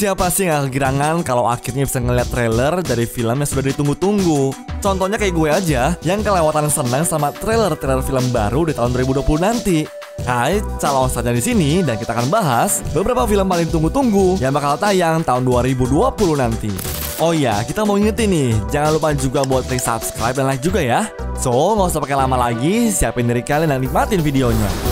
Siapa sih yang kegirangan kalau akhirnya bisa ngeliat trailer dari film yang sudah ditunggu-tunggu? Contohnya kayak gue aja yang kelewatan senang sama trailer-trailer film baru di tahun 2020 nanti. Hai, calon saja di sini dan kita akan bahas beberapa film paling tunggu-tunggu yang bakal tayang tahun 2020 nanti. Oh iya, kita mau ingetin nih, jangan lupa juga buat klik subscribe dan like juga ya. So, nggak usah pakai lama lagi, siapin diri kalian dan nikmatin videonya.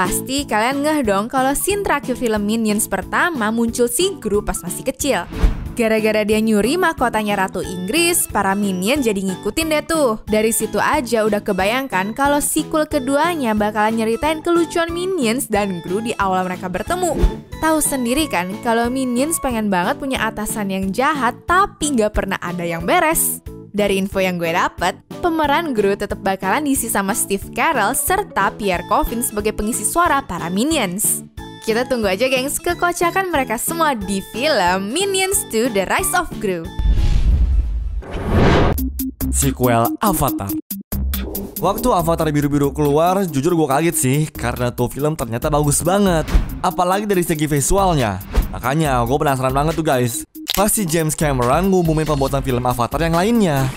Pasti kalian ngeh dong kalau scene terakhir film Minions pertama muncul si Gru pas masih kecil. Gara-gara dia nyuri mahkotanya Ratu Inggris, para minion jadi ngikutin deh tuh. Dari situ aja udah kebayangkan kalau sequel keduanya bakalan nyeritain kelucuan Minions dan Gru di awal mereka bertemu. Tahu sendiri kan kalau Minions pengen banget punya atasan yang jahat tapi nggak pernah ada yang beres. Dari info yang gue dapet, pemeran Gru tetap bakalan diisi sama Steve Carell serta Pierre Coffin sebagai pengisi suara para Minions. Kita tunggu aja gengs kekocakan mereka semua di film Minions 2 The Rise of Gru. Sequel Avatar Waktu Avatar biru-biru keluar, jujur gue kaget sih karena tuh film ternyata bagus banget. Apalagi dari segi visualnya. Makanya gue penasaran banget tuh guys. Pasti James Cameron ngumumin pembuatan film Avatar yang lainnya.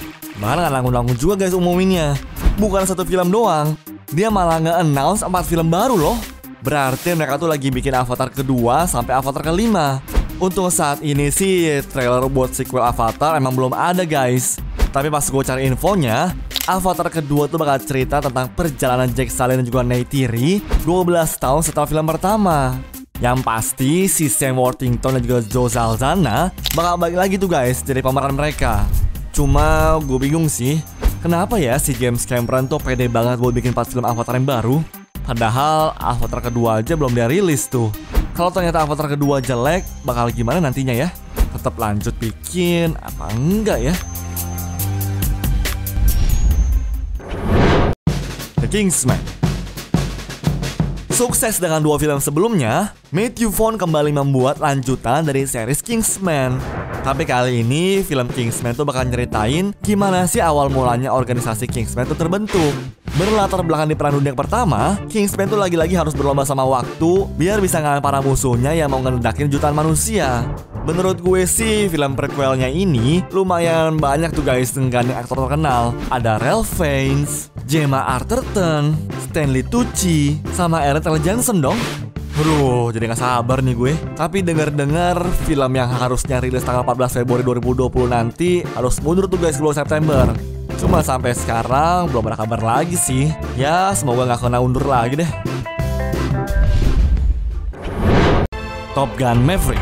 Bahkan gak nanggung-nanggung juga guys umuminnya. Bukan satu film doang. Dia malah nge-announce 4 film baru loh. Berarti mereka tuh lagi bikin Avatar kedua sampai Avatar kelima. Untuk saat ini sih trailer buat sequel Avatar emang belum ada guys. Tapi pas gue cari infonya, Avatar kedua tuh bakal cerita tentang perjalanan Jack Sully dan juga Neytiri 12 tahun setelah film pertama. Yang pasti si Sam Worthington dan juga Joe Zalzana bakal balik lagi tuh guys jadi pemeran mereka. Cuma gue bingung sih, kenapa ya si James Cameron tuh pede banget buat bikin 4 film Avatar yang baru? Padahal Avatar kedua aja belum dia rilis tuh. Kalau ternyata Avatar kedua jelek, bakal gimana nantinya ya? Tetap lanjut bikin apa enggak ya? The Kingsman Sukses dengan dua film sebelumnya, Matthew Vaughn kembali membuat lanjutan dari series Kingsman. Tapi kali ini film Kingsman tuh bakal nyeritain gimana sih awal mulanya organisasi Kingsman tuh terbentuk. Berlatar belakang di perang dunia pertama, Kingsman tuh lagi-lagi harus berlomba sama waktu biar bisa ngalahin para musuhnya yang mau ngeledakin jutaan manusia. Menurut gue sih film prequelnya ini lumayan banyak tuh guys menggandeng aktor terkenal. Ada Ralph Fiennes, Gemma Arterton, Stanley Tucci, sama Taylor Johnson dong. Aduh, jadi gak sabar nih gue. Tapi denger-dengar film yang harusnya rilis tanggal 14 Februari 2020 nanti harus mundur tuh guys 10 September. Cuma sampai sekarang belum ada kabar lagi sih. Ya, semoga gak kena undur lagi deh. Top Gun Maverick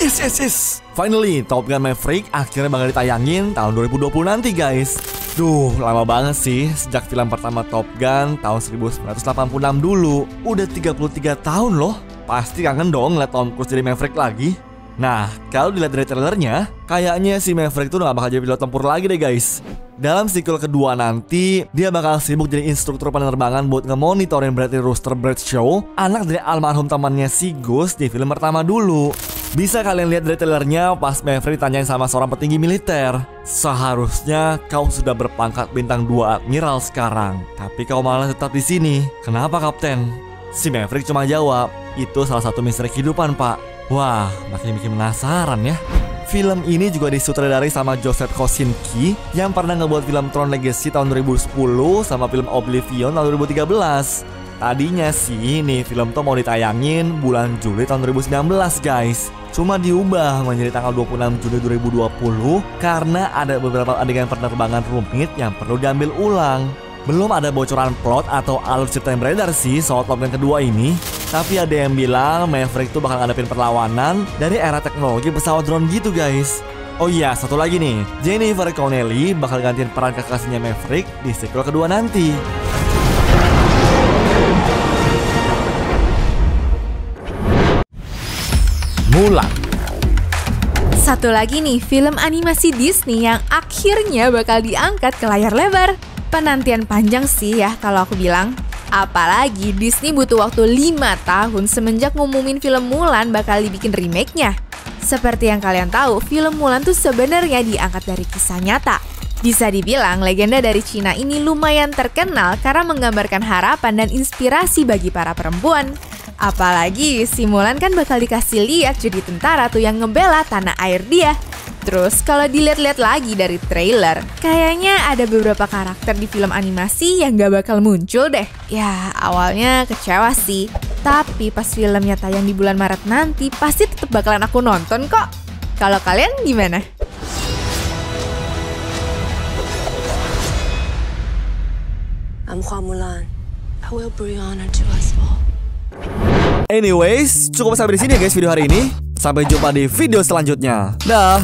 Yes, yes, yes. Finally, Top Gun Maverick akhirnya bakal ditayangin tahun 2020 nanti guys. Duh, lama banget sih sejak film pertama Top Gun tahun 1986 dulu. Udah 33 tahun loh. Pasti kangen dong liat Tom Cruise jadi Maverick lagi. Nah, kalau dilihat dari trailernya, kayaknya si Maverick tuh gak bakal jadi pilot tempur lagi deh guys. Dalam sequel kedua nanti, dia bakal sibuk jadi instruktur penerbangan buat ngemonitorin Bradley Rooster Bradshaw, anak dari almarhum temannya si Gus di film pertama dulu. Bisa kalian lihat dari trailernya pas Maverick ditanyain sama seorang petinggi militer. Seharusnya kau sudah berpangkat bintang 2 admiral sekarang, tapi kau malah tetap di sini. Kenapa kapten? Si Maverick cuma jawab, itu salah satu misteri kehidupan pak. Wah, makin bikin penasaran ya. Film ini juga disutradari sama Joseph Kosinski yang pernah ngebuat film Tron Legacy tahun 2010 sama film Oblivion tahun 2013. Tadinya sih nih film tuh mau ditayangin bulan Juli tahun 2019 guys. Cuma diubah menjadi tanggal 26 Juli 2020 karena ada beberapa adegan penerbangan rumit yang perlu diambil ulang. Belum ada bocoran plot atau alur cerita yang beredar sih soal Top Gun kedua ini. Tapi ada yang bilang Maverick tuh bakal ngadepin perlawanan dari era teknologi pesawat drone gitu guys. Oh iya, satu lagi nih. Jennifer Connelly bakal gantiin peran kekasihnya Maverick di sequel kedua nanti. Mulan Satu lagi nih, film animasi Disney yang akhirnya bakal diangkat ke layar lebar. Penantian panjang sih ya kalau aku bilang. Apalagi Disney butuh waktu 5 tahun semenjak ngumumin film Mulan bakal dibikin remake-nya. Seperti yang kalian tahu, film Mulan tuh sebenarnya diangkat dari kisah nyata. Bisa dibilang legenda dari Cina ini lumayan terkenal karena menggambarkan harapan dan inspirasi bagi para perempuan. Apalagi si Mulan kan bakal dikasih lihat jadi tentara tuh yang ngebela tanah air dia. Terus kalau dilihat-lihat lagi dari trailer, kayaknya ada beberapa karakter di film animasi yang gak bakal muncul deh. Ya awalnya kecewa sih, tapi pas filmnya tayang di bulan Maret nanti pasti tetap bakalan aku nonton kok. Kalau kalian gimana? I'm Hua Mulan. I will bring honor to us all. Anyways, cukup sampai di sini ya guys video hari ini. Sampai jumpa di video selanjutnya. Dah.